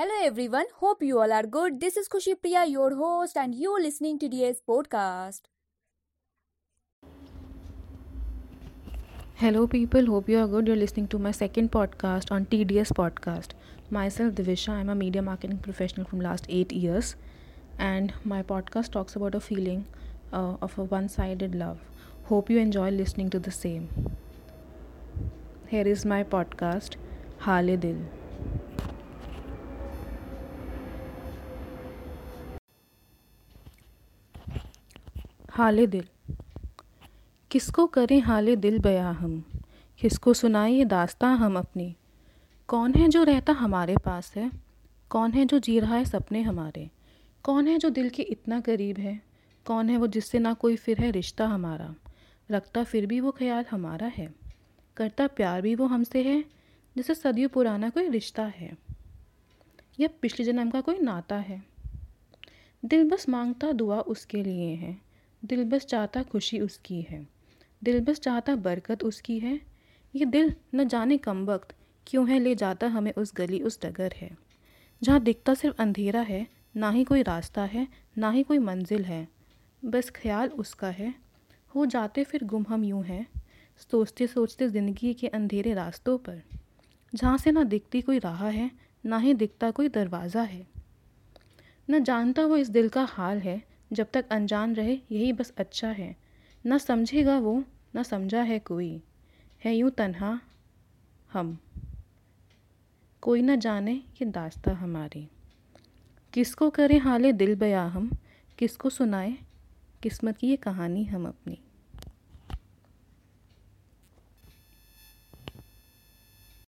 Hello everyone, hope you all are good. This is Khushi Priya, your host, and you're listening to DA's podcast. Hello, people. Hope you are good. You're listening to my second podcast on TDS podcast. Myself, Divisha. I'm a media marketing professional from last eight years, and my podcast talks about a feeling uh, of a one-sided love. Hope you enjoy listening to the same. Here is my podcast, Hale Dil. हाले दिल। किसको करें हाले दिल बया हम? किसको सुनाएँ ये दास्ता हम अपनी? कौन है जो रहता हमारे पास है? कौन है जो जी रहा है सपने हमारे? कौन है जो दिल के इतना करीब है? कौन है वो जिससे ना कोई फिर है रिश्ता हमारा? रखता फिर भी वो ख्याल हमारा है। करता प्यार भी वो हमसे है, जैसे सदियों पुराना कोई रिश्ता है। या पिछले जन्म का कोई नाता है। दिल बस माँगता दुआ उसके लिए है। दिल बस चाहता खुशी उसकी है। दिल बस चाहता बरकत उसकी है। ये दिल न जाने कम वक्त क्यों है ले जाता हमें उस गली उस डगर है। जहाँ दिखता सिर्फ़ अंधेरा है, ना ही कोई रास्ता है, ना ही कोई मंजिल है। बस ख्याल उसका है। हो जाते फिर गुम हम यूँ हैं, सोचते सोचते ज़िंदगी के अंधेरे रास्तों पर। जहाँ से ना दिखती कोई राह है, ना ही दिखता कोई दरवाज़ा है। न जानता वो इस दिल का हाल है जब तक अनजान रहे, यही बस अच्छा है। न समझेगा वो, न समझा है कोई। है यूँ तन्हा, हम। कोई न जाने ये दास्ता हमारी। किसको करें हाले दिल बया हम? किसको सुनाए? किस्मत की ये कहानी हम अपनी।